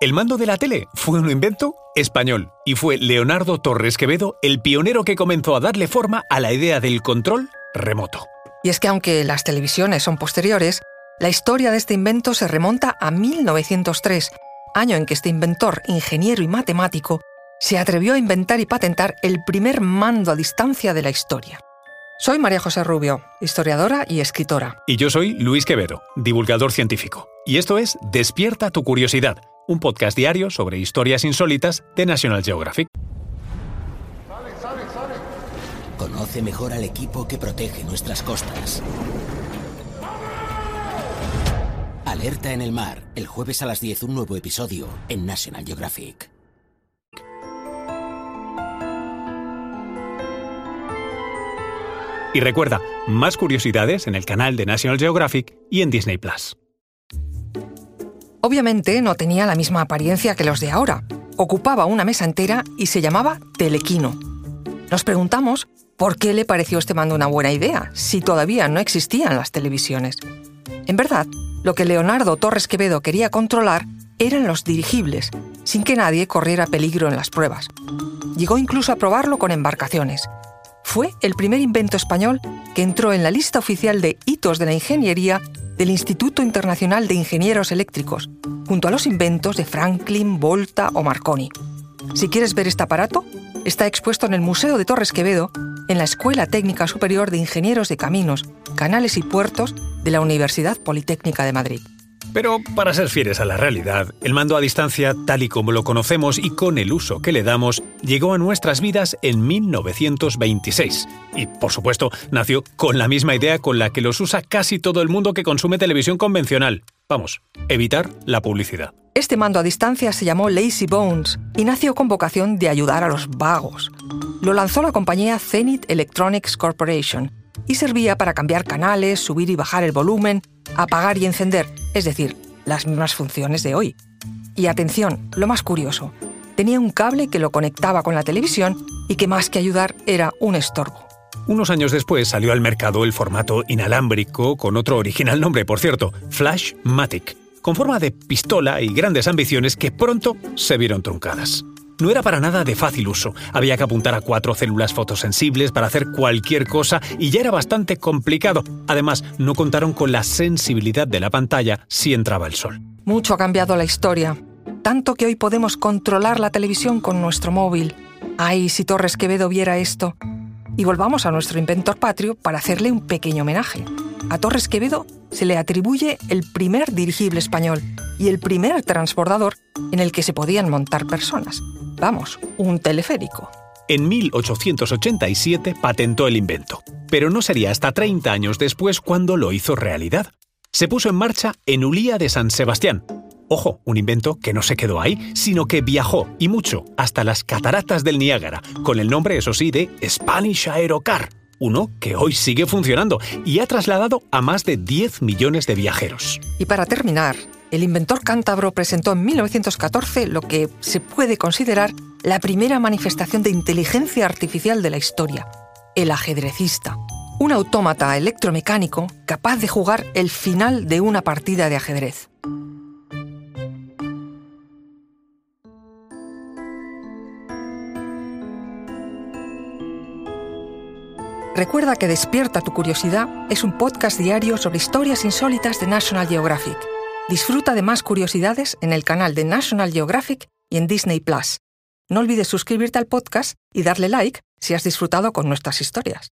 El mando de la tele fue un invento español y fue Leonardo Torres Quevedo el pionero que comenzó a darle forma a la idea del control remoto. Y es que aunque las televisiones son posteriores, la historia de este invento se remonta a 1903, año en que este inventor, ingeniero y matemático, se atrevió a inventar y patentar el primer mando a distancia de la historia. Soy María José Rubio, historiadora y escritora. Y yo soy Luis Quevedo, divulgador científico. Y esto es Despierta tu curiosidad, un podcast diario sobre historias insólitas de National Geographic. Conoce mejor al equipo que protege nuestras costas. Alerta en el mar, el jueves a las 10 un nuevo episodio en National Geographic. Y recuerda, más curiosidades en el canal de National Geographic y en Disney Plus. Obviamente no tenía la misma apariencia que los de ahora. Ocupaba una mesa entera y se llamaba Telequino. Nos preguntamos por qué le pareció este mando una buena idea, si todavía no existían las televisiones. En verdad, lo que Leonardo Torres Quevedo quería controlar eran los dirigibles, sin que nadie corriera peligro en las pruebas. Llegó incluso a probarlo con embarcaciones, fue el primer invento español que entró en la lista oficial de hitos de la ingeniería del Instituto Internacional de Ingenieros Eléctricos, junto a los inventos de Franklin, Volta o Marconi. Si quieres ver este aparato, está expuesto en el Museo de Torres Quevedo, en la Escuela Técnica Superior de Ingenieros de Caminos, Canales y Puertos de la Universidad Politécnica de Madrid. Pero para ser fieles a la realidad, el mando a distancia, tal y como lo conocemos y con el uso que le damos, llegó a nuestras vidas en 1926. Y, por supuesto, nació con la misma idea con la que los usa casi todo el mundo que consume televisión convencional. Vamos, evitar la publicidad. Este mando a distancia se llamó Lazy Bones y nació con vocación de ayudar a los vagos. Lo lanzó la compañía Zenith Electronics Corporation y servía para cambiar canales, subir y bajar el volumen, apagar y encender, es decir, las mismas funciones de hoy. Y atención, lo más curioso, tenía un cable que lo conectaba con la televisión y que más que ayudar era un estorbo. Unos años después salió al mercado el formato inalámbrico con otro original nombre, por cierto, Flashmatic, con forma de pistola y grandes ambiciones que pronto se vieron truncadas. No era para nada de fácil uso. Había que apuntar a cuatro células fotosensibles para hacer cualquier cosa y ya era bastante complicado. Además, no contaron con la sensibilidad de la pantalla si entraba el sol. Mucho ha cambiado la historia. Tanto que hoy podemos controlar la televisión con nuestro móvil. Ay, si Torres Quevedo viera esto. Y volvamos a nuestro inventor patrio para hacerle un pequeño homenaje. A Torres Quevedo se le atribuye el primer dirigible español y el primer transbordador en el que se podían montar personas. Vamos, un teleférico. En 1887 patentó el invento, pero no sería hasta 30 años después cuando lo hizo realidad. Se puso en marcha en Ulía de San Sebastián. Ojo, un invento que no se quedó ahí, sino que viajó, y mucho, hasta las cataratas del Niágara, con el nombre, eso sí, de Spanish Aerocar, uno que hoy sigue funcionando y ha trasladado a más de 10 millones de viajeros. Y para terminar, el inventor cántabro presentó en 1914 lo que se puede considerar la primera manifestación de inteligencia artificial de la historia, el ajedrecista, un autómata electromecánico capaz de jugar el final de una partida de ajedrez. Recuerda que Despierta tu Curiosidad es un podcast diario sobre historias insólitas de National Geographic. Disfruta de más curiosidades en el canal de National Geographic y en Disney Plus. No olvides suscribirte al podcast y darle like si has disfrutado con nuestras historias.